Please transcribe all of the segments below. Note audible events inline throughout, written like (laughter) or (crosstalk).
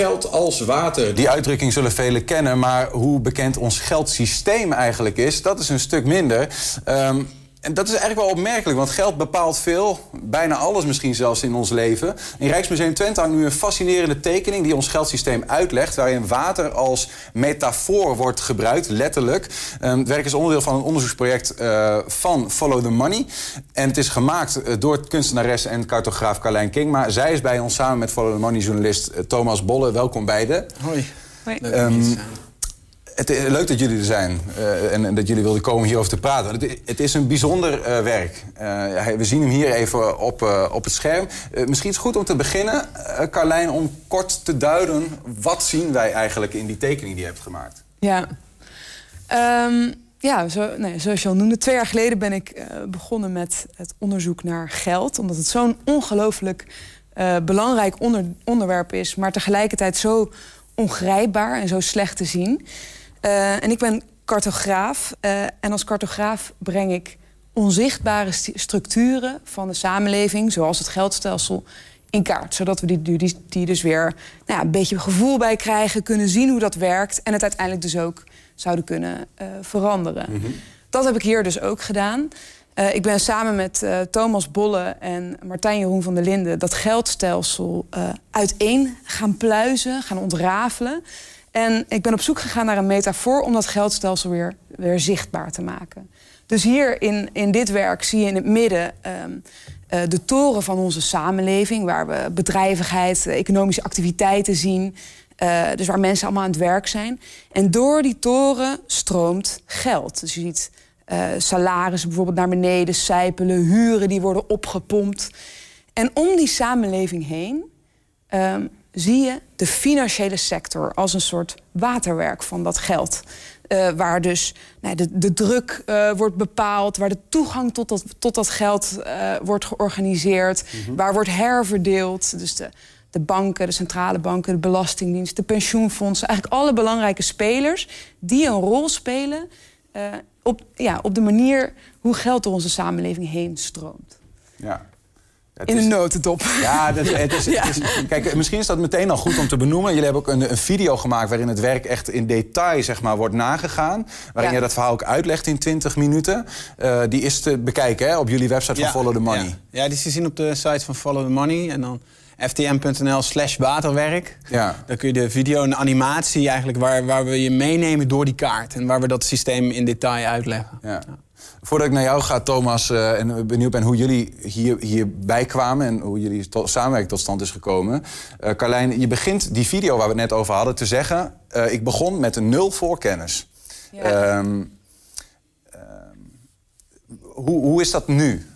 geld als water. Die uitdrukking zullen velen kennen, maar hoe bekend ons geldsysteem eigenlijk is, dat is een stuk minder. Um, en dat is eigenlijk wel opmerkelijk, want geld bepaalt veel, bijna alles misschien zelfs in ons leven. In Rijksmuseum Twente hangt nu een fascinerende tekening die ons geldsysteem uitlegt, waarin water als metafoor wordt gebruikt, letterlijk. Um, het werk is onderdeel van een onderzoeksproject uh, van Follow the Money. En het is gemaakt uh, door kunstenares en cartograaf Carlijn King. Maar zij is bij ons samen met Follow the Money journalist uh, Thomas Bolle. Welkom beiden. Hoi. Hoi. Um, het, is leuk dat jullie er zijn uh, en, dat jullie wilden komen hierover te praten. Het, het is een bijzonder uh, werk. Uh, we zien hem hier even op, op het scherm. misschien is het goed om te beginnen, Carlijn, om kort te duiden... wat zien wij eigenlijk in die tekening die je hebt gemaakt? Ja, um, ja zo, nee, zoals je al noemde, twee jaar geleden ben ik begonnen met het onderzoek naar geld. Omdat het zo'n ongelooflijk belangrijk onder, onderwerp is... maar tegelijkertijd zo ongrijpbaar en zo slecht te zien... Uh, en ik ben cartograaf. Uh, en als cartograaf breng ik onzichtbare structuren van de samenleving, zoals het geldstelsel, in kaart. Zodat we die, die, die dus weer nou ja, een beetje gevoel bij krijgen, kunnen zien hoe dat werkt en het uiteindelijk dus ook zouden kunnen uh, veranderen. Mm -hmm. Dat heb ik hier dus ook gedaan. Uh, ik ben samen met uh, Thomas Bolle en Martijn Jeroen van der Linden dat geldstelsel uiteen gaan pluizen, gaan ontrafelen. En ik ben op zoek gegaan naar een metafoor om dat geldstelsel weer, weer zichtbaar te maken. Dus hier in, in dit werk zie je in het midden um, uh, de toren van onze samenleving, waar we bedrijvigheid, economische activiteiten zien. Uh, dus waar mensen allemaal aan het werk zijn. En door die toren stroomt geld. Dus je ziet uh, salarissen bijvoorbeeld naar beneden sijpelen, huren die worden opgepompt. En om die samenleving heen um, zie je de financiële sector als een soort waterwerk van dat geld. Uh, waar dus nou, de, de druk uh, wordt bepaald, waar de toegang tot dat, tot dat geld uh, wordt georganiseerd, mm -hmm. waar wordt herverdeeld. Dus de, de banken, de centrale banken, de belastingdienst, de pensioenfondsen, eigenlijk alle belangrijke spelers die een rol spelen op, ja, op de manier hoe geld door onze samenleving heen stroomt. Ja. In een notendop. Ja, dat, het is, ja. Het is, kijk, misschien is dat meteen al goed om te benoemen. Jullie hebben ook een, een video gemaakt waarin het werk echt in detail zeg maar, wordt nagegaan. Waarin ja. je dat verhaal ook uitlegt in 20 minuten. Uh, die is te bekijken hè, op jullie website van Follow the Money. Ja. die is te zien op de site van Follow the Money. En dan ftm.nl slash waterwerk. Ja. Dan kun je de video en animatie eigenlijk... Waar, waar we je meenemen door die kaart. En waar we dat systeem in detail uitleggen. Ja. Voordat ik naar jou ga, Thomas, uh, en benieuwd ben hoe jullie hier, hierbij kwamen... en hoe jullie to samenwerking tot stand is gekomen. Uh, Carlijn, je begint die video waar we het net over hadden te zeggen... Uh, ik begon met een nul voorkennis. Ja. Um, hoe, hoe is dat nu?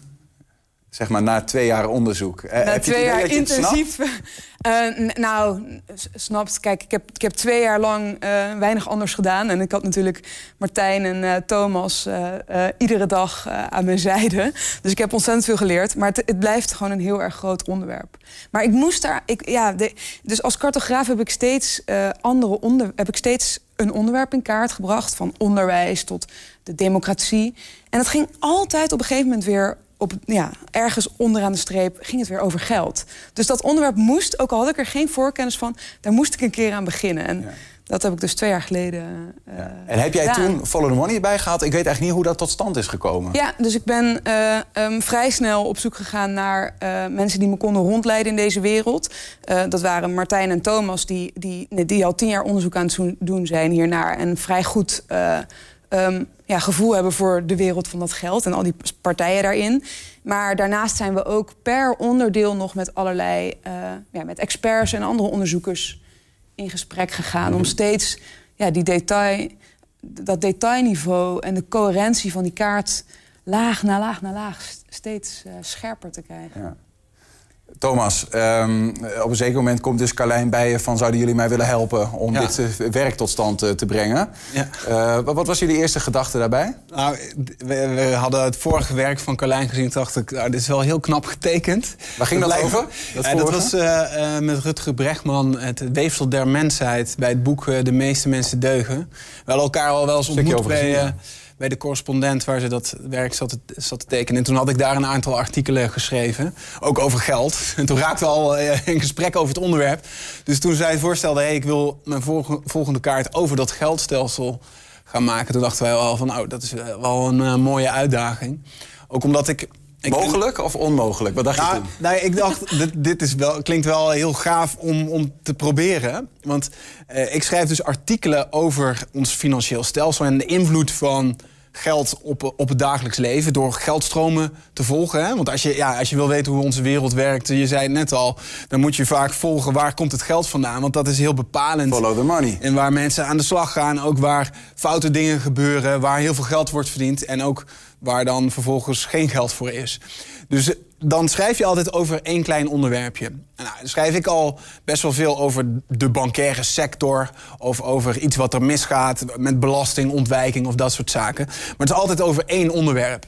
Zeg maar na twee jaar onderzoek. Na heb twee je jaar intensief. Uh, nou, snapt. Kijk, ik heb, ik heb twee jaar lang uh, weinig anders gedaan. En ik had natuurlijk Martijn en uh, Thomas iedere dag aan mijn zijde. Dus ik heb ontzettend veel geleerd. Maar het, het, blijft gewoon een heel erg groot onderwerp. Maar ik moest daar. Ik, ja, de, dus als cartograaf heb ik steeds andere onder, heb ik steeds een onderwerp in kaart gebracht. Van onderwijs tot de democratie. En het ging altijd op een gegeven moment weer op, ja, ergens onderaan de streep ging het weer over geld. Dus dat onderwerp moest, ook al had ik er geen voorkennis van... daar moest ik een keer aan beginnen. En ja. dat heb ik dus twee jaar geleden uh, ja. En heb jij gedaan. toen Follow the Money erbij gehaald? Ik weet eigenlijk niet hoe dat tot stand is gekomen. Ja, dus ik ben uh, um, vrij snel op zoek gegaan naar uh, mensen die me konden rondleiden in deze wereld. dat waren Martijn en Thomas, die, die, die al tien jaar onderzoek aan het doen zijn hiernaar... en vrij goed... Um, ja, gevoel hebben voor de wereld van dat geld en al die partijen daarin. Maar daarnaast zijn we ook per onderdeel nog met allerlei uh, ja, met experts en andere onderzoekers in gesprek gegaan. Om steeds ja, die detail, dat detailniveau en de coherentie van die kaart laag na laag na laag steeds uh, scherper te krijgen. Ja. Thomas, um, op een zeker moment komt dus Carlijn bij je van... zouden jullie mij willen helpen om ja. dit uh, werk tot stand uh, te brengen? Ja. Uh, wat was jullie eerste gedachte daarbij? Nou, we, we, hadden het vorige werk van Carlijn gezien... dacht ik, nou, dit is wel heel knap getekend. Waar ging dat, dat over? Dat, dat was met Rutger Brechtman, het weefsel der mensheid... bij het boek De meeste mensen deugen. We hadden elkaar al wel eens ontmoet bij bij de correspondent waar ze dat werk zat te, zat te tekenen. En toen had ik daar een aantal artikelen geschreven, ook over geld. (laughs) En toen raakten we al uh, in gesprek over het onderwerp. Dus toen zij het voorstelde, hey, ik wil mijn volgende kaart over dat geldstelsel gaan maken. Toen dachten wij al van, nou, dat is wel een uh, mooie uitdaging. Ook omdat ik Mogelijk of onmogelijk? Wat dacht nou, je toen? Nou, ik dacht, (laughs) dit, dit is wel, klinkt wel heel gaaf om, om te proberen. Want eh, ik schrijf dus artikelen over ons financieel stelsel... en de invloed van geld op, op het dagelijks leven... door geldstromen te volgen. Hè? Want als je, ja, als je wil weten hoe onze wereld werkt... je zei het net al, dan moet je vaak volgen... waar komt het geld vandaan? Want dat is heel bepalend. Follow the money. En waar mensen aan de slag gaan. Ook waar foute dingen gebeuren. Waar heel veel geld wordt verdiend. En ook waar dan vervolgens geen geld voor is. Dus eh, dan schrijf je altijd over één klein onderwerpje. Nou, dan schrijf ik al best wel veel over de bankaire sector... of over iets wat er misgaat met belastingontwijking of dat soort zaken. Maar het is altijd over één onderwerp.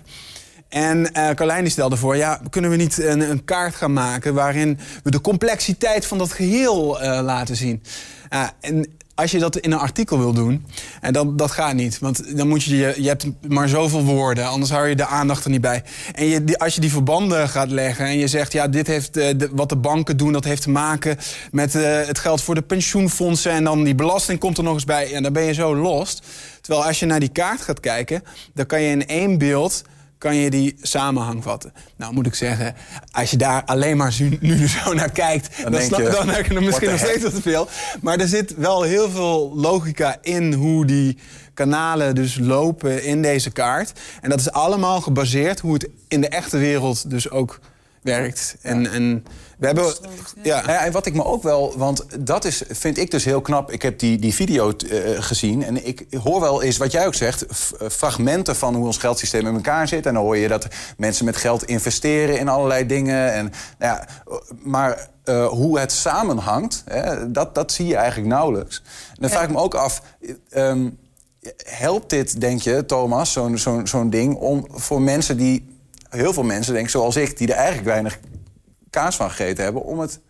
En uh, Carlijn stelde voor, ja, kunnen we niet een, een, kaart gaan maken... waarin we de complexiteit van dat geheel uh, laten zien? Uh, en als je dat in een artikel wil doen, en dan, dat gaat niet. Want dan moet je, je hebt maar zoveel woorden, anders hou je de aandacht er niet bij. En je, als je die verbanden gaat leggen en je zegt, ja, dit heeft de, wat de banken doen, dat heeft te maken met uh, het geld voor de pensioenfondsen. En dan die belasting komt er nog eens bij. En dan ben je zo lost. Terwijl als je naar die kaart gaat kijken, dan kan je in één beeld kan je die samenhang vatten. Nou, moet ik zeggen, als je daar alleen maar nu (laughs) zo naar kijkt... dan, dan, denk je, dan heb je misschien nog steeds wat te veel. Maar er zit wel heel veel logica in hoe die kanalen dus lopen in deze kaart. En dat is allemaal gebaseerd hoe het in de echte wereld dus ook werkt. En, en we hebben. Ja. ja. en wat ik me ook wel. Want dat is, vind ik dus heel knap. Ik heb die, die video uh, gezien. En ik hoor wel eens wat jij ook zegt. Fragmenten van hoe ons geldsysteem in elkaar zit. En dan hoor je dat mensen met geld investeren in allerlei dingen. En, nou ja, maar uh, hoe het samenhangt, hè, dat, dat zie je eigenlijk nauwelijks. En dan vraag ik me ook af. Um, helpt dit, denk je, Thomas, zo'n zo'n zo'n ding, om voor mensen die heel veel mensen, denk ik, zoals ik, die er eigenlijk weinig kaas van gegeten hebben, om het,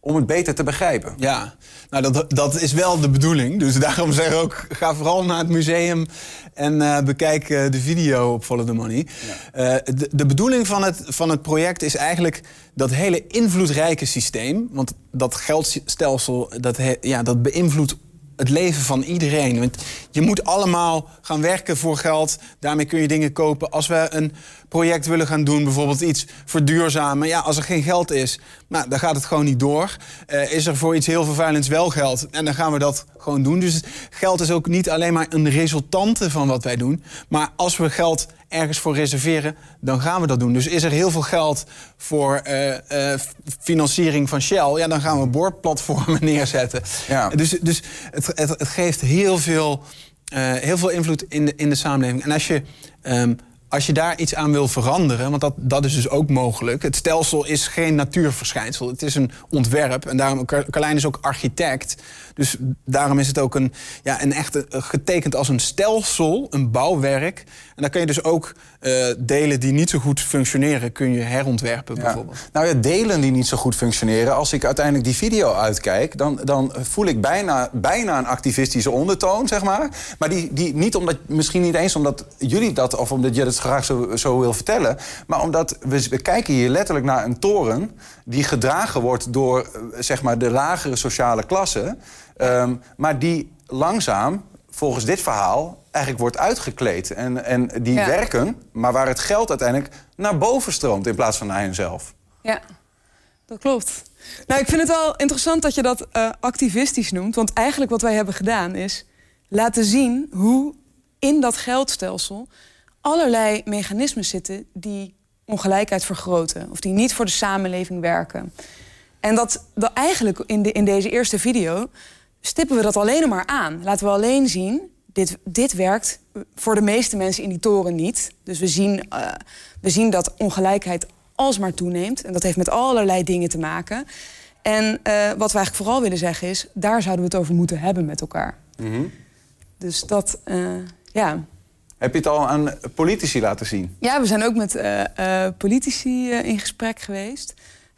om het beter te begrijpen. Ja, nou dat, dat is wel de bedoeling. Dus daarom zeg ik ook, ga vooral naar het museum en uh, bekijk uh, de video op Follow the Money. Ja. Uh, de, de, bedoeling van het, van het project is eigenlijk dat hele invloedrijke systeem, want dat geldstelsel, dat, he, ja, dat beïnvloedt het leven van iedereen. Want je moet allemaal gaan werken voor geld. Daarmee kun je dingen kopen. Als we een project willen gaan doen, bijvoorbeeld iets verduurzamen. Ja, als er geen geld is, nou, dan gaat het gewoon niet door. Uh, is er voor iets heel vervuilends wel geld? En dan gaan we dat gewoon doen. Dus geld is ook niet alleen maar een resultante van wat wij doen. Maar als we geld ergens voor reserveren, dan gaan we dat doen. Dus is er heel veel geld voor uh, uh, financiering van Shell, ja, dan gaan we boorplatformen (laughs) neerzetten. Ja. Dus, dus het, het, het geeft heel veel, uh, heel veel invloed in de, in de samenleving. En als je um, als je daar iets aan wil veranderen, want dat, dat is dus ook mogelijk. Het stelsel is geen natuurverschijnsel, het is een ontwerp. En daarom, Carlijn is ook architect. Dus daarom is het ook een, ja, een echt getekend als een stelsel, een bouwwerk. En dan kun je dus ook uh, delen die niet zo goed functioneren, kun je herontwerpen ja. bijvoorbeeld. Nou ja, delen die niet zo goed functioneren. Als ik uiteindelijk die video uitkijk, dan, dan voel ik bijna, bijna een activistische ondertoon, zeg maar. Maar die, die niet omdat, misschien niet eens omdat jullie dat, of omdat je het graag zo, zo wil vertellen. Maar omdat we, we kijken hier letterlijk naar een toren die gedragen wordt door eh, zeg maar, de lagere sociale klasse. Um, maar die langzaam, volgens dit verhaal, eigenlijk wordt uitgekleed. En, en die ja. werken, maar waar het geld uiteindelijk naar boven stroomt in plaats van naar henzelf. Ja, dat klopt. Nou, ik vind het wel interessant dat je dat uh, activistisch noemt. Want eigenlijk wat wij hebben gedaan is laten zien hoe in dat geldstelsel allerlei mechanismen zitten die ongelijkheid vergroten. Of die niet voor de samenleving werken. En dat, dat eigenlijk in, de, in deze eerste video stippen we dat alleen maar aan. Laten we alleen zien, dit, dit werkt voor de meeste mensen in die toren niet. Dus we zien, uh, we zien dat ongelijkheid alsmaar toeneemt. En dat heeft met allerlei dingen te maken. En uh, wat we eigenlijk vooral willen zeggen is... daar zouden we het over moeten hebben met elkaar. Mm -hmm. Dus dat, uh, ja... Heb je het al aan politici laten zien? Ja, we zijn ook met politici in gesprek geweest.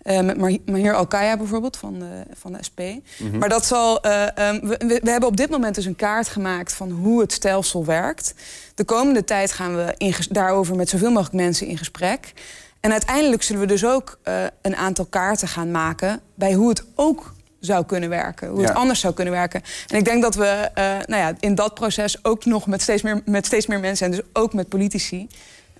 Uh, met Mahir Alkaya bijvoorbeeld van de, van de SP. Mhm. Maar dat zal. Uh, um, we, we, hebben op dit moment dus een kaart gemaakt van hoe het stelsel werkt. De komende tijd gaan we in, daarover met zoveel mogelijk mensen in gesprek. En uiteindelijk zullen we dus ook uh, een aantal kaarten gaan maken bij hoe het ook zou kunnen werken. Hoe het anders zou kunnen werken. En ik denk dat we uh, nou ja, in dat proces ook nog met steeds meer, met steeds meer mensen... en dus ook met politici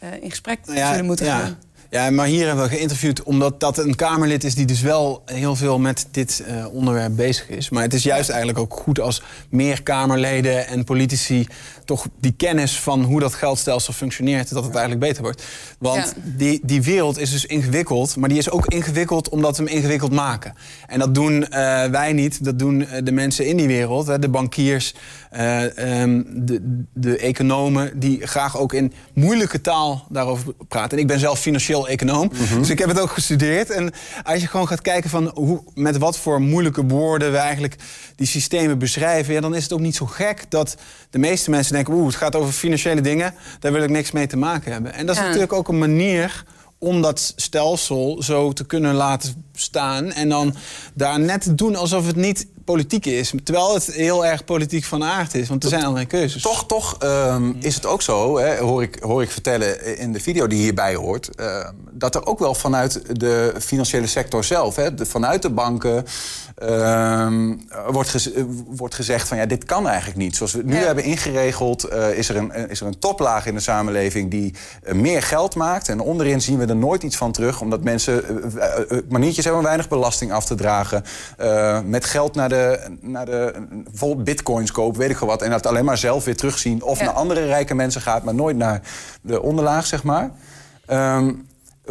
uh, in gesprek ja, zullen moeten ja. gaan. Ja, maar hier hebben we geïnterviewd omdat dat een Kamerlid is die dus wel heel veel met dit uh, onderwerp bezig is. Maar het is juist eigenlijk ook goed als meer Kamerleden en politici toch die kennis van hoe dat geldstelsel functioneert, dat het eigenlijk beter wordt. Want die, die wereld is dus ingewikkeld, maar die is ook ingewikkeld omdat we hem ingewikkeld maken. En dat doen uh, wij niet, dat doen uh, de mensen in die wereld, hè, de bankiers, um, de, de economen, die graag ook in moeilijke taal daarover praten. En ik ben zelf financieel econoom, mm dus ik heb het ook gestudeerd. En als je gewoon gaat kijken van hoe, met wat voor moeilijke woorden we eigenlijk die systemen beschrijven, ja, dan is het ook niet zo gek dat de meeste mensen denken: oeh, het gaat over financiële dingen, daar wil ik niks mee te maken hebben. En dat is natuurlijk ook een manier om dat stelsel zo te kunnen laten staan. En dan daar net te doen alsof het niet politiek is. Terwijl het heel erg politiek van aard is. Want er zijn allerlei keuzes. Toch, toch um, is het ook zo, hè, hoor, ik, hoor ik vertellen in de video die hierbij hoort... Uh, dat er ook wel vanuit de financiële sector zelf, hè, de, vanuit de banken... Uh, wordt, gez wordt gezegd van ja, dit kan eigenlijk niet. Zoals we het nu ja. hebben ingeregeld, uh, is, er een, is er een toplaag in de samenleving die uh, meer geld maakt. En onderin zien we er nooit iets van terug, omdat mensen maniertjes hebben om weinig belasting af te dragen. met geld naar de, naar de bijvoorbeeld bitcoins kopen, weet ik wel wat. En dat alleen maar zelf weer terugzien. Of ja. naar andere rijke mensen gaat, maar nooit naar de onderlaag, zeg maar. Um,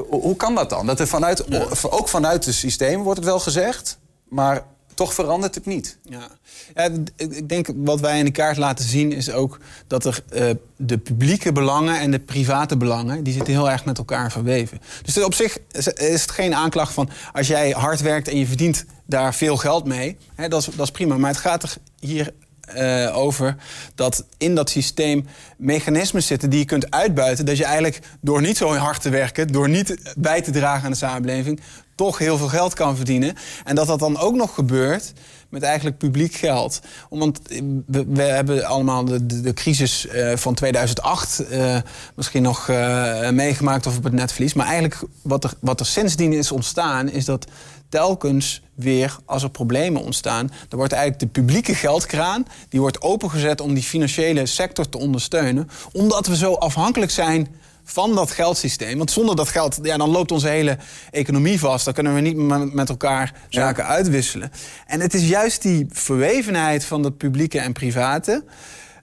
hoe kan dat dan? Dat er vanuit, ook vanuit het systeem wordt het wel gezegd, maar toch verandert het niet. Ja. ja. ik denk wat wij in de kaart laten zien is ook dat er uh, de publieke belangen en de private belangen, die zitten heel erg met elkaar verweven. Dus op zich is het geen aanklacht van als jij hard werkt en je verdient daar veel geld mee, hè, dat, is, dat is prima. Maar het gaat er hier uh, over dat in dat systeem mechanismen zitten die je kunt uitbuiten. Dat je eigenlijk door niet zo hard te werken, door niet bij te dragen aan de samenleving, toch heel veel geld kan verdienen. En dat dat dan ook nog gebeurt met eigenlijk publiek geld. Want we, hebben allemaal de, de, crisis uh, van 2008 uh, misschien nog uh, meegemaakt of op het netvlies. Maar eigenlijk wat er, wat er sindsdien is ontstaan, is dat telkens weer, als er problemen ontstaan, dan wordt eigenlijk de publieke geldkraan, die wordt opengezet om die financiële sector te ondersteunen, omdat we zo afhankelijk zijn van dat geldsysteem. Want zonder dat geld, ja, dan loopt onze hele economie vast. Dan kunnen we niet met elkaar zaken ja. uitwisselen. En het is juist die verwevenheid van dat publieke en private.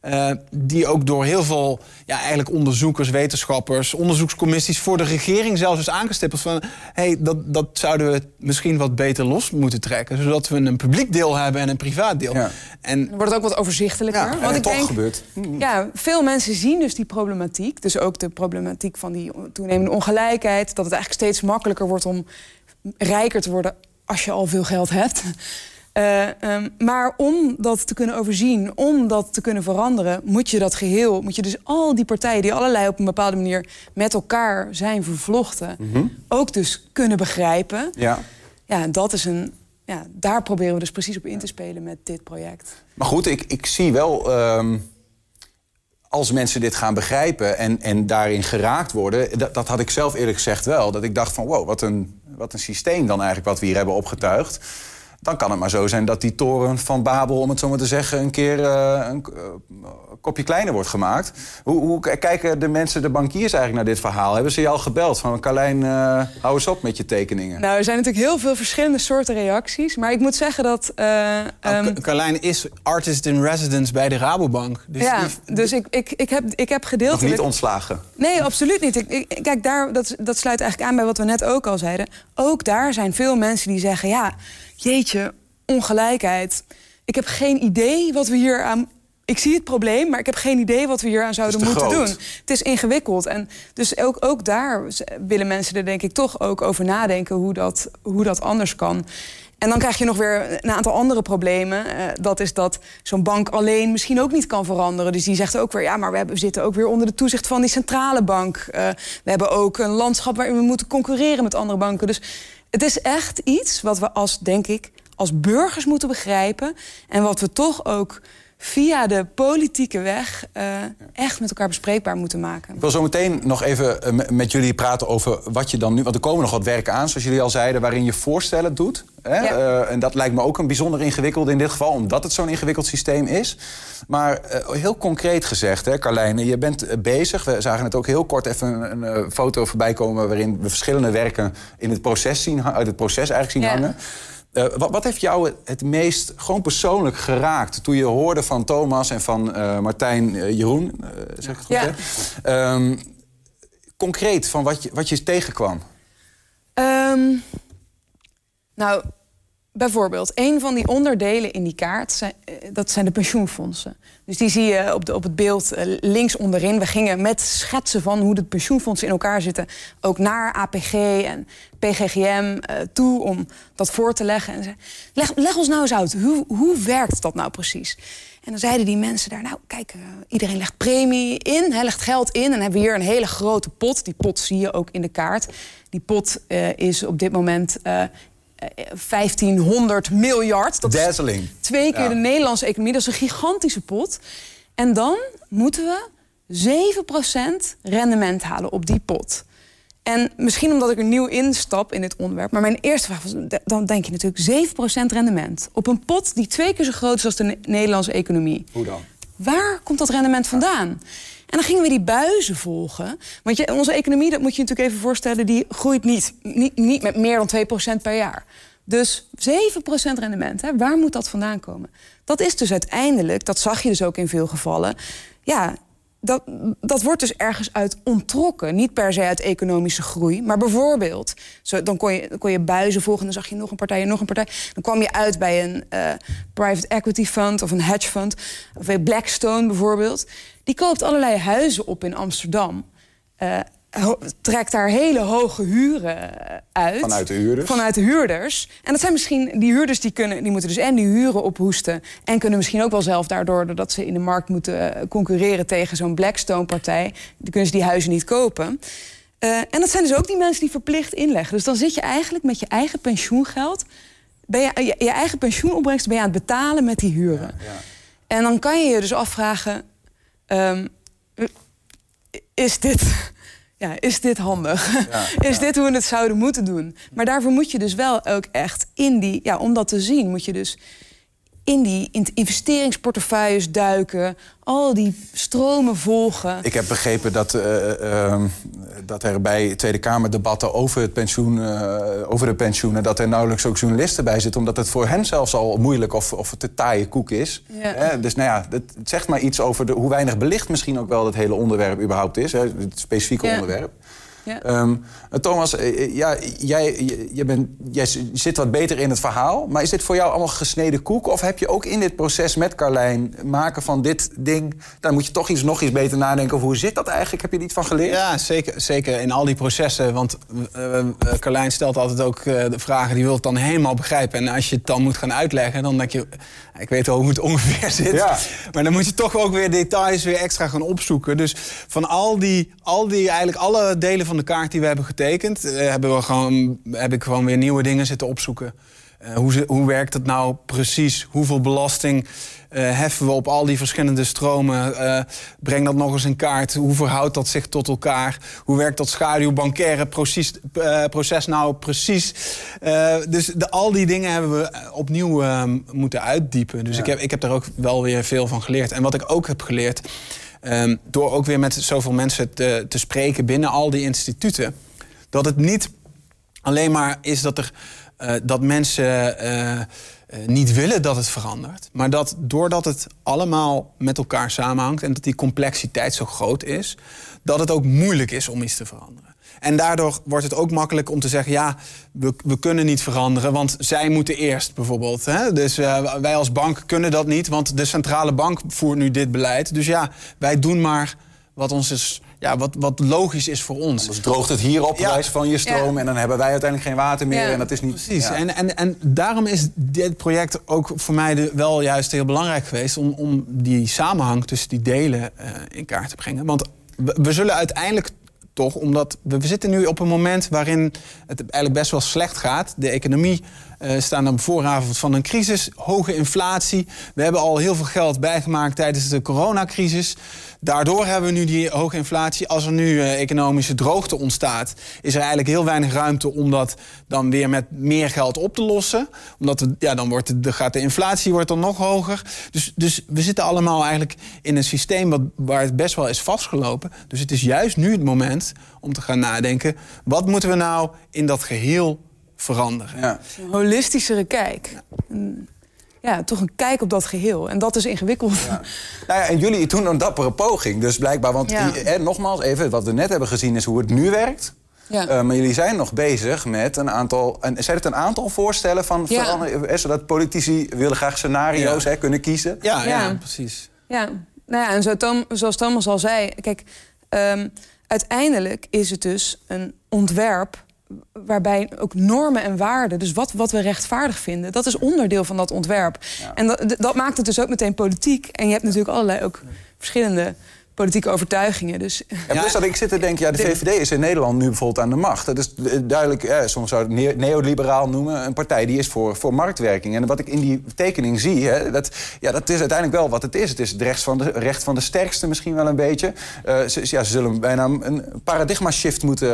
Uh, die ook door heel veel ja, eigenlijk onderzoekers, wetenschappers, onderzoekscommissies voor de regering zelfs is aangestippeld van hey, dat, dat zouden we misschien wat beter los moeten trekken, zodat we een publiek deel hebben en een privaat deel. Ja. En dan wordt het ook wat overzichtelijker. Ja, want ik toch denk, gebeurt. Ja, veel mensen zien dus die problematiek, dus ook de problematiek van die toenemende ongelijkheid, dat het eigenlijk steeds makkelijker wordt om rijker te worden als je al veel geld hebt. Uh, um, maar om dat te kunnen overzien, om dat te kunnen veranderen, moet je dat geheel, moet je dus al die partijen die allerlei op een bepaalde manier met elkaar zijn vervlochten, mm -hmm. ook dus kunnen begrijpen. Ja. Ja, dat is een. Ja, daar proberen we dus precies op in te spelen met dit project. Maar goed, ik, ik zie wel. Um als mensen dit gaan begrijpen en, en daarin geraakt worden... Dat, dat had ik zelf eerlijk gezegd wel. Dat ik dacht van wow, wat een, wat een systeem dan eigenlijk wat we hier hebben opgetuigd dan kan het maar zo zijn dat die toren van Babel, om het zo maar te zeggen, een keer uh, een uh, kopje kleiner wordt gemaakt. Hoe, hoe, kijken de mensen, de bankiers eigenlijk naar dit verhaal? Hebben ze je al gebeld van Carlijn, uh, hou eens op met je tekeningen? Nou, er zijn natuurlijk heel veel verschillende soorten reacties. Maar ik moet zeggen dat... Um... Carlijn is artist in residence bij de Rabobank. Dus ja, die... dus ik, ik, ik, heb, ik heb gedeeltelijk... Nog niet ontslagen? Nee, absoluut niet. Ik, ik, kijk, daar, dat, dat sluit eigenlijk aan bij wat we net ook al zeiden. Ook daar zijn veel mensen die zeggen... ja jeetje, ongelijkheid. Ik heb geen idee wat we hier aan. Ik zie het probleem, maar ik heb geen idee wat we hier aan zouden moeten groot. doen. Het is ingewikkeld. En dus ook, ook daar willen mensen er denk ik toch ook over nadenken hoe dat, hoe dat anders kan. En dan krijg je nog weer een aantal andere problemen. Uh, dat is dat zo'n bank alleen misschien ook niet kan veranderen. Dus die zegt ook weer, ja, maar we, hebben, we zitten ook weer onder de toezicht van die centrale bank. Uh, we hebben ook een landschap waarin we moeten concurreren met andere banken. Dus het is echt iets wat we als, denk ik, als burgers moeten begrijpen. En wat we toch ook via de politieke weg uh, echt met elkaar bespreekbaar moeten maken. Ik wil zo meteen nog even uh, met jullie praten over wat je dan nu... want er komen nog wat werken aan, zoals jullie al zeiden... waarin je voorstellen doet. Hè? Ja. Uh, en dat lijkt me ook een bijzonder ingewikkeld in dit geval... omdat het zo'n ingewikkeld systeem is. Maar heel concreet gezegd, hè, Carlijne, je bent bezig. We zagen het ook heel kort even een, een foto voorbij komen... waarin we verschillende werken in het proces zien, uit het proces eigenlijk zien ja. hangen... Uh, wat, wat, heeft jou het meest gewoon persoonlijk geraakt toen je hoorde van Thomas en van uh, Martijn uh, Jeroen? zeg ik het goed? Ja. Um, concreet van wat je, wat je tegenkwam? Um, nou, bijvoorbeeld, een van die onderdelen in die kaart, zijn, dat zijn de pensioenfondsen. Dus die zie je op, de, op het beeld links onderin. We gingen met schetsen van hoe de pensioenfondsen in elkaar zitten... ook naar APG en PGGM uh, toe om dat voor te leggen. En zei, leg, leg ons nou eens uit, hoe, hoe werkt dat nou precies? En dan zeiden die mensen daar, nou kijk, iedereen legt premie in, hij legt geld in. En hebben we hier een hele grote pot. Die pot zie je ook in de kaart. Die pot is op dit moment 1500 miljard. Dat Dazzling. Is twee keer ja. de Nederlandse economie. Dat is een gigantische pot. En dan moeten we 7% rendement halen op die pot. En misschien omdat ik er nieuw instap in dit onderwerp... maar mijn eerste vraag was, dan denk je natuurlijk 7% rendement... op een pot die twee keer zo groot is als de Nederlandse economie. Hoe dan? Waar komt dat rendement vandaan? Dan gingen we die buizen volgen. Want je, onze economie, dat moet je natuurlijk even voorstellen... die groeit niet, niet, niet met meer dan 2% per jaar. Dus 7% rendement, hè, waar moet dat vandaan komen? Dat is dus uiteindelijk, dat zag je dus ook in veel gevallen... ja, dat, dat wordt dus ergens uit ontrokken. Niet per se uit economische groei. Maar bijvoorbeeld, zo, dan, kon je, dan kon je buizen volgen... en dan zag je nog een partij en nog een partij. Dan kwam je uit bij een uh, private equity fund of een hedge fund. Of bij Blackstone bijvoorbeeld. Die koopt allerlei huizen op in Amsterdam... Uh, trekt daar hele hoge huren uit. Vanuit de huurders? Vanuit de huurders. En dat zijn misschien die huurders die kunnen, die moeten dus en die huren ophoesten. En kunnen misschien ook wel zelf daardoor, doordat ze in de markt moeten concurreren tegen zo'n Blackstone-partij, dan kunnen ze die huizen niet kopen. Uh, en dat zijn dus ook die mensen die verplicht inleggen. Dus dan zit je eigenlijk met je eigen pensioengeld. Ben je, je, je eigen pensioenopbrengst ben je aan het betalen met die huren. Ja, ja. En dan kan je je dus afvragen: um, is dit ja, is dit handig? (laughs) Ja, is dit hoe we het zouden moeten doen? Maar daarvoor moet je dus wel ook echt in die, ja, om dat te zien, moet je dus in die investeringsportefeuilles duiken, al die stromen volgen. Ik heb begrepen dat, uh, uh, dat er bij Tweede Kamer debatten over, het pensioen, uh, over de pensioenen... dat er nauwelijks ook journalisten bij zitten... omdat het voor hen zelfs al moeilijk of, of het te taaie koek is. Ja. dus nou ja, het zegt maar iets over de, hoe weinig belicht misschien ook wel... het hele onderwerp überhaupt is, hè, het specifieke ja. onderwerp. Ja. Um, Thomas, ja, jij, jij, bent, jij zit wat beter in het verhaal. Maar is dit voor jou allemaal gesneden koek? Of heb je ook in dit proces met Carlijn maken van dit ding... dan moet je toch iets, nog eens beter nadenken over hoe zit dat eigenlijk? Heb je er iets van geleerd? Ja, zeker, zeker in al die processen. Want uh, Carlijn stelt altijd ook uh, de vragen, die wil het dan helemaal begrijpen. En als je het dan moet gaan uitleggen, dan denk je... ik weet wel hoe het ongeveer (laughs) zit. Ja. Maar dan moet je toch ook weer details weer extra gaan opzoeken. Dus van al die, al die eigenlijk alle delen van de kaart die we hebben getekend, uh, hebben we gewoon, heb ik gewoon weer nieuwe dingen zitten opzoeken. Uh, hoe, hoe werkt het nou precies? Hoeveel belasting uh, heffen we op al die verschillende stromen? breng dat nog eens in kaart. Hoe verhoudt dat zich tot elkaar? Hoe werkt dat schaduwbankaire proces, proces nou precies? dus de, al die dingen hebben we opnieuw moeten uitdiepen. Dus ja. ik, heb, ik heb daar ook wel weer veel van geleerd. En wat ik ook heb geleerd Um, door ook weer met zoveel mensen te, te spreken binnen al die instituten. Dat het niet alleen maar is dat, er, dat mensen uh, uh, niet willen dat het verandert. Maar dat doordat het allemaal met elkaar samenhangt en dat die complexiteit zo groot is, dat het ook moeilijk is om iets te veranderen. En daardoor wordt het ook makkelijk om te zeggen: ja, we, we kunnen niet veranderen, want zij moeten eerst bijvoorbeeld. Hè? Dus wij als bank kunnen dat niet, want de centrale bank voert nu dit beleid. Dus ja, wij doen maar wat ons is. Ja, wat, wat logisch is voor ons. Dus droogt het hier op, ja. van je stroom... Ja. en dan hebben wij uiteindelijk geen water meer. Ja. En dat is niet... Precies. En, en, en daarom is dit project ook voor mij de, wel juist heel belangrijk geweest... om, om die samenhang tussen die delen uh, in kaart te brengen. Want we, we zullen uiteindelijk toch omdat we, zitten nu op een moment waarin het eigenlijk best wel slecht gaat. De economie uh, staat op vooravond van een crisis, hoge inflatie. We hebben al heel veel geld bijgemaakt tijdens de coronacrisis. Daardoor hebben we nu die hoge inflatie. Als er nu uh, economische droogte ontstaat, is er eigenlijk heel weinig ruimte om dat dan weer met meer geld op te lossen. Omdat we, ja, dan wordt de, gaat de inflatie wordt dan nog hoger. Dus, dus we zitten allemaal eigenlijk in een systeem wat, waar het best wel is vastgelopen. Dus het is juist nu het moment om te gaan nadenken: wat moeten we nou in dat geheel veranderen? Ja. Een holistischere kijk. Ja ja, toch een kijk op dat geheel. En dat is ingewikkeld. Ja. Nou ja, en jullie doen een dappere poging. Dus blijkbaar, want en nogmaals, even wat we net hebben gezien is hoe het nu werkt. Ja. Uh, maar jullie zijn nog bezig met een aantal. En zijn het een aantal voorstellen van ja. veranderen? Eh, zodat politici willen graag scenario's hè, kunnen kiezen? Ja, ja, precies. Ja, nou ja, en zo Tom, zoals Thomas al zei, kijk, um, uiteindelijk is het dus een ontwerp waarbij ook normen en waarden, dus wat, wat we rechtvaardig vinden, dat is onderdeel van dat ontwerp. En dat, dat maakt het dus ook meteen politiek. En je hebt natuurlijk allerlei ook verschillende politieke overtuigingen. Dus, ja, plus dat ik zit te denken, ja, de VVD is in Nederland nu bijvoorbeeld aan de macht. Dat is duidelijk, ja, soms zou het neoliberaal noemen, een partij die is voor, voor marktwerking. En wat ik in die tekening zie, hè, dat, ja, dat is uiteindelijk wel wat het is. Het is het recht van de, recht van de sterkste misschien wel een beetje. Uh, ze, ja, ze zullen bijna een paradigma shift moeten...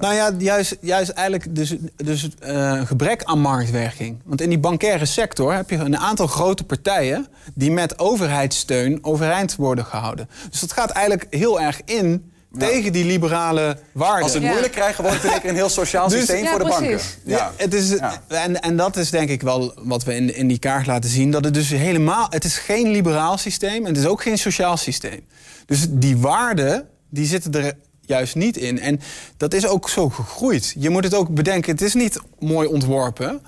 Nou ja, juist, juist eigenlijk dus, dus uh, gebrek aan marktwerking. Want in die bankaire sector heb je een aantal grote partijen... die met overheidssteun overeind worden gehouden. Dus dat gaat eigenlijk heel erg in tegen die liberale waarden. Als het moeilijk krijgen, wordt het een heel sociaal (laughs) dus- systeem voor de banken. Ja. het is, en, en dat is denk ik wel wat we in, in die kaart laten zien. Dat het dus helemaal. Het is geen liberaal systeem en het is ook geen sociaal systeem. Dus die waarden, die zitten er juist niet in. En dat is ook zo gegroeid. Je moet het ook bedenken, het is niet mooi ontworpen.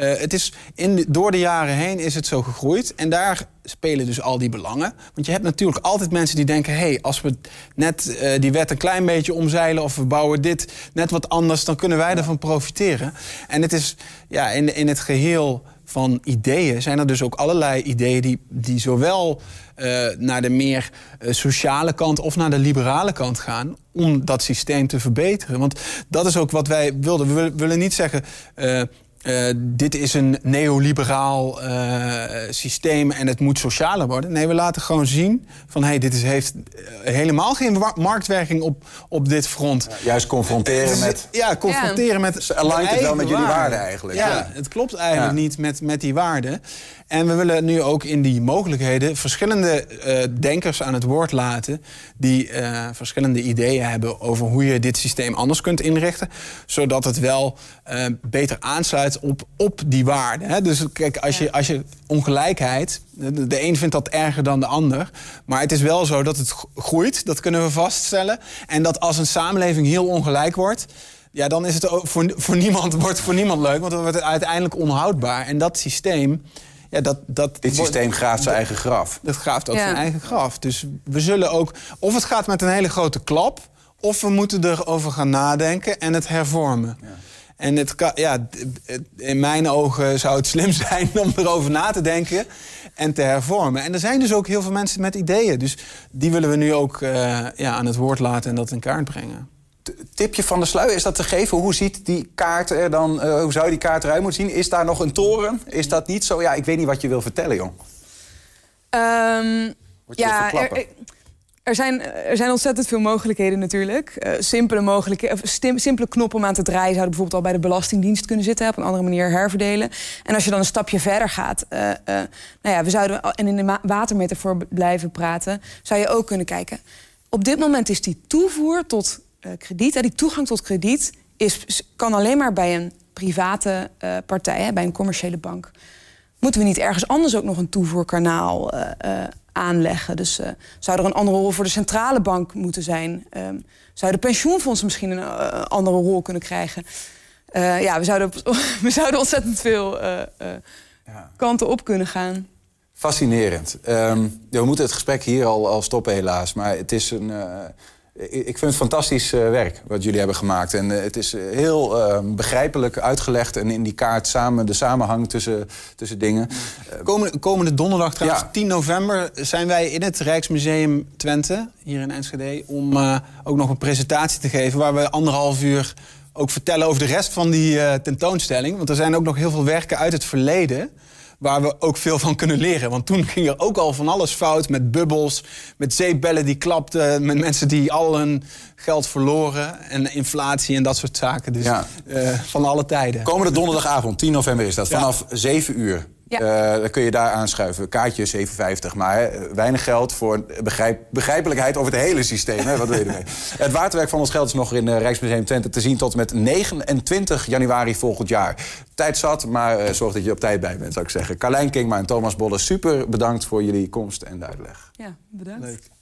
Uh, het is in, door de jaren heen is het zo gegroeid. En daar spelen dus al die belangen. Want je hebt natuurlijk altijd mensen die denken... hé, hey, als we net uh, die wet een klein beetje omzeilen... of we bouwen dit net wat anders... dan kunnen wij ervan profiteren. En het is ja, in, in het geheel van ideeën... zijn er dus ook allerlei ideeën die, die zowel uh, naar de meer sociale kant... of naar de liberale kant gaan om dat systeem te verbeteren. Want dat is ook wat wij wilden. We willen niet zeggen... Uh, uh, dit is een neoliberaal uh, systeem en het moet socialer worden. Nee, we laten gewoon zien van hey, dit is, heeft helemaal geen marktwerking op, op dit front. Ja, juist confronteren met. Ja, confronteren ja. met. Dus alignt het wel met jullie waarden eigenlijk. Ja, ja, het klopt eigenlijk niet met, met die waarden. En we willen nu ook in die mogelijkheden verschillende uh, denkers aan het woord laten. die uh, verschillende ideeën hebben over hoe je dit systeem anders kunt inrichten. zodat het wel uh, beter aansluit op, op die waarden. Hè? Dus kijk, als je, als je ongelijkheid. De, de een vindt dat erger dan de ander. Maar het is wel zo dat het groeit, dat kunnen we vaststellen. En dat als een samenleving heel ongelijk wordt. Ja, dan is het voor, voor niemand, wordt voor niemand leuk, want dan wordt het uiteindelijk onhoudbaar. En dat systeem, ja, dat, dat Dit systeem graaft zijn eigen graf. Dat graaft ook zijn eigen graf. Dus we zullen ook... Of het gaat met een hele grote klap... of we moeten erover gaan nadenken en het hervormen. Ja. En het kan, ja, in mijn ogen zou het slim (laughs) zijn om erover na te denken en te hervormen. En er zijn dus ook heel veel mensen met ideeën. Dus die willen we nu ook uh, ja, aan het woord laten en dat in kaart brengen tipje van de sluier, is dat te geven? Hoe ziet die kaart er dan, uh, hoe zou die kaart eruit moeten zien? Is daar nog een toren? Is dat niet zo? Ja, ik weet niet wat je wil vertellen, jong. Um, ja, er, er, zijn, er zijn ontzettend veel mogelijkheden natuurlijk. Uh, simpele, mogelijkheden, simpele knoppen om aan te draaien... zouden bijvoorbeeld al bij de Belastingdienst kunnen zitten... op een andere manier herverdelen. En als je dan een stapje verder gaat... Uh, nou ja, we zouden, en in de watermetafoor blijven praten... zou je ook kunnen kijken... op dit moment is die toevoer tot uh, krediet. die toegang tot krediet is, kan alleen maar bij een private uh, partij, hè, bij een commerciële bank. Moeten we niet ergens anders ook nog een toevoerkanaal uh, aanleggen? Dus zou er een andere rol voor de centrale bank moeten zijn? Um, zouden pensioenfondsen misschien een andere rol kunnen krijgen? ja, we zouden, (laughs) we zouden ontzettend veel ja. kanten op kunnen gaan. Fascinerend. Um, we moeten het gesprek hier al, al stoppen, helaas. Maar het is een ik vind het fantastisch werk wat jullie hebben gemaakt. En het is heel begrijpelijk uitgelegd en in die kaart samen de samenhang tussen, tussen dingen. Komende, komende donderdag, trouwens, 10 november, zijn wij in het Rijksmuseum Twente, hier in Enschede, om ook nog een presentatie te geven waar we anderhalf uur ook vertellen over de rest van die uh, tentoonstelling. Want er zijn ook nog heel veel werken uit het verleden waar we ook veel van kunnen leren. Want toen ging er ook al van alles fout met bubbels, met zeepbellen die klapten, met mensen die al hun geld verloren en inflatie en dat soort zaken. Dus ja. uh, van alle tijden. Komende donderdagavond, 10 november is dat, vanaf ja. 7 uur. Ja. Uh, dan kun je daar aanschuiven. Kaartje 7,50. Maar hè, weinig geld voor begrijp, begrijpelijkheid over het hele systeem. Hè? Wat wil je ermee? (laughs) Het waterwerk van ons geld is nog in uh, Rijksmuseum Twente te zien tot met 29 januari volgend jaar. Tijd zat, maar uh, zorg dat je op tijd bij bent, zou ik zeggen. Carlijn Kingma en Thomas Bolle, super bedankt voor jullie komst en uitleg. Ja, bedankt. Leuk.